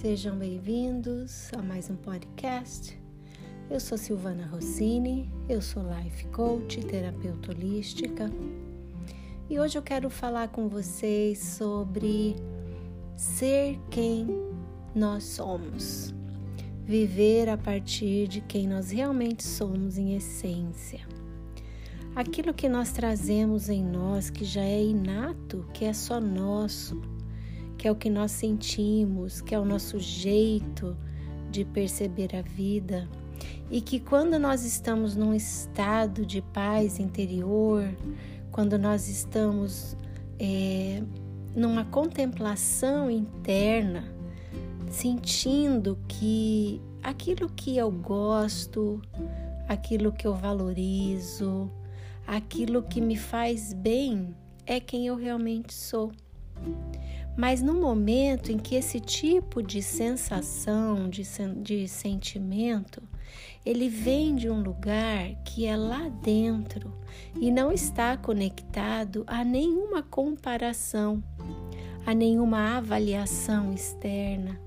Sejam bem-vindos a mais um podcast. Eu sou Silvana Rossini, eu sou life coach, terapeuta holística, e hoje eu quero falar com vocês sobre ser quem nós somos, viver a partir de quem nós realmente somos em essência. Aquilo que nós trazemos em nós, que já é inato, que é só nosso, que é o que nós sentimos, que é o nosso jeito de perceber a vida, e que quando nós estamos num estado de paz interior, quando nós estamos é, numa contemplação interna, sentindo que aquilo que eu gosto, aquilo que eu valorizo, aquilo que me faz bem é quem eu realmente sou. Mas no momento em que esse tipo de sensação, de, de sentimento, ele vem de um lugar que é lá dentro e não está conectado a nenhuma comparação, a nenhuma avaliação externa.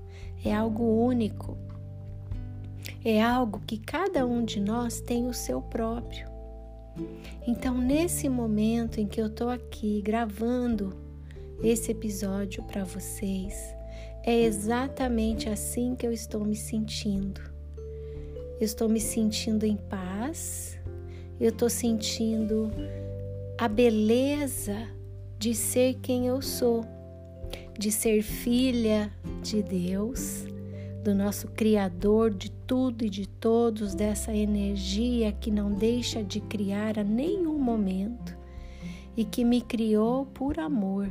É algo único. É algo que cada um de nós tem o seu próprio. Então, nesse momento em que eu estou aqui gravando esse episódio para vocês, é exatamente assim que eu estou me sentindo. Eu estou me sentindo em paz, eu estou sentindo a beleza de ser quem eu sou, de ser filha de Deus, do nosso Criador de tudo e de todos, dessa energia que não deixa de criar a nenhum momento e que me criou por amor.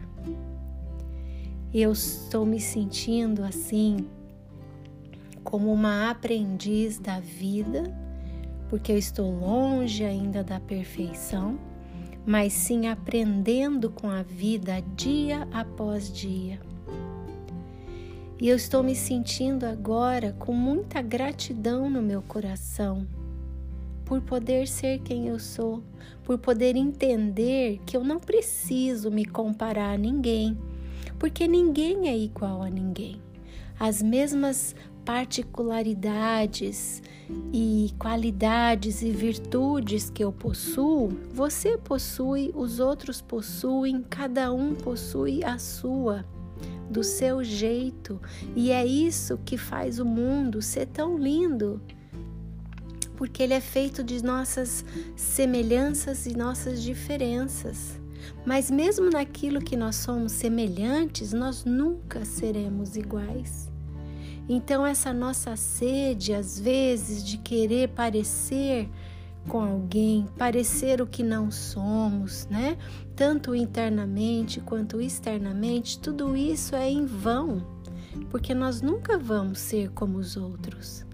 Eu estou me sentindo assim, como uma aprendiz da vida, porque eu estou longe ainda da perfeição, mas sim aprendendo com a vida dia após dia. E eu estou me sentindo agora com muita gratidão no meu coração por poder ser quem eu sou, por poder entender que eu não preciso me comparar a ninguém, porque ninguém é igual a ninguém. As mesmas particularidades e qualidades e virtudes que eu possuo, você possui, os outros possuem, cada um possui a sua do seu jeito, e é isso que faz o mundo ser tão lindo. Porque ele é feito de nossas semelhanças e nossas diferenças. Mas mesmo naquilo que nós somos semelhantes, nós nunca seremos iguais. Então, essa nossa sede, às vezes, de querer parecer com alguém, parecer o que não somos, né? Tanto internamente quanto externamente, tudo isso é em vão, porque nós nunca vamos ser como os outros.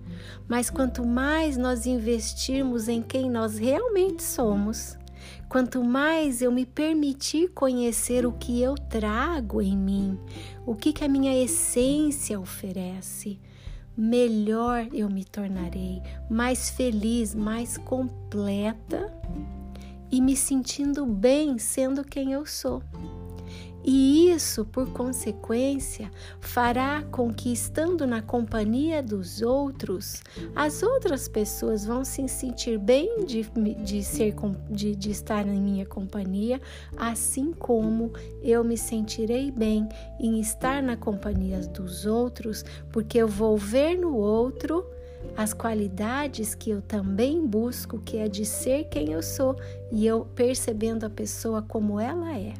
Mas quanto mais nós investirmos em quem nós realmente somos, quanto mais eu me permitir conhecer o que eu trago em mim, o que, que a minha essência oferece, melhor eu me tornarei, mais feliz, mais completa e me sentindo bem sendo quem eu sou. E isso, por consequência, fará com que, estando na companhia dos outros, as outras pessoas vão se sentir bem de, de, ser, de, de estar em minha companhia, assim como eu me sentirei bem em estar na companhia dos outros, porque eu vou ver no outro as qualidades que eu também busco, que é de ser quem eu sou, e eu percebendo a pessoa como ela é.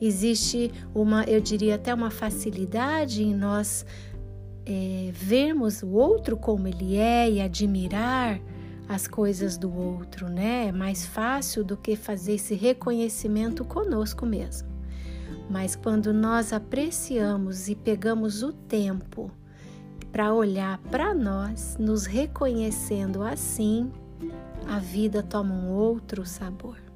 Existe uma, eu diria até uma facilidade em nós é, vermos o outro como ele é e admirar as coisas do outro, né? É mais fácil do que fazer esse reconhecimento conosco mesmo. Mas quando nós apreciamos e pegamos o tempo para olhar para nós, nos reconhecendo assim, a vida toma um outro sabor.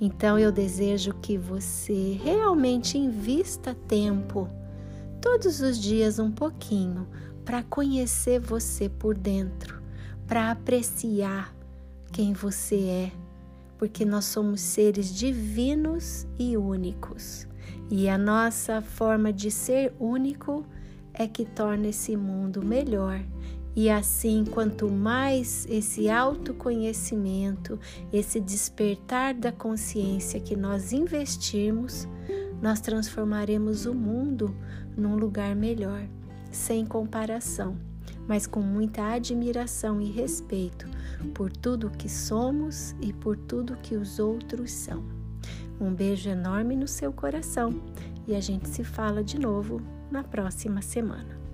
Então eu desejo que você realmente invista tempo, todos os dias um pouquinho, para conhecer você por dentro, para apreciar quem você é, porque nós somos seres divinos e únicos. E a nossa forma de ser único é que torna esse mundo melhor. E assim, quanto mais esse autoconhecimento, esse despertar da consciência que nós investirmos, nós transformaremos o mundo num lugar melhor, sem comparação, mas com muita admiração e respeito por tudo que somos e por tudo que os outros são. Um beijo enorme no seu coração e a gente se fala de novo na próxima semana.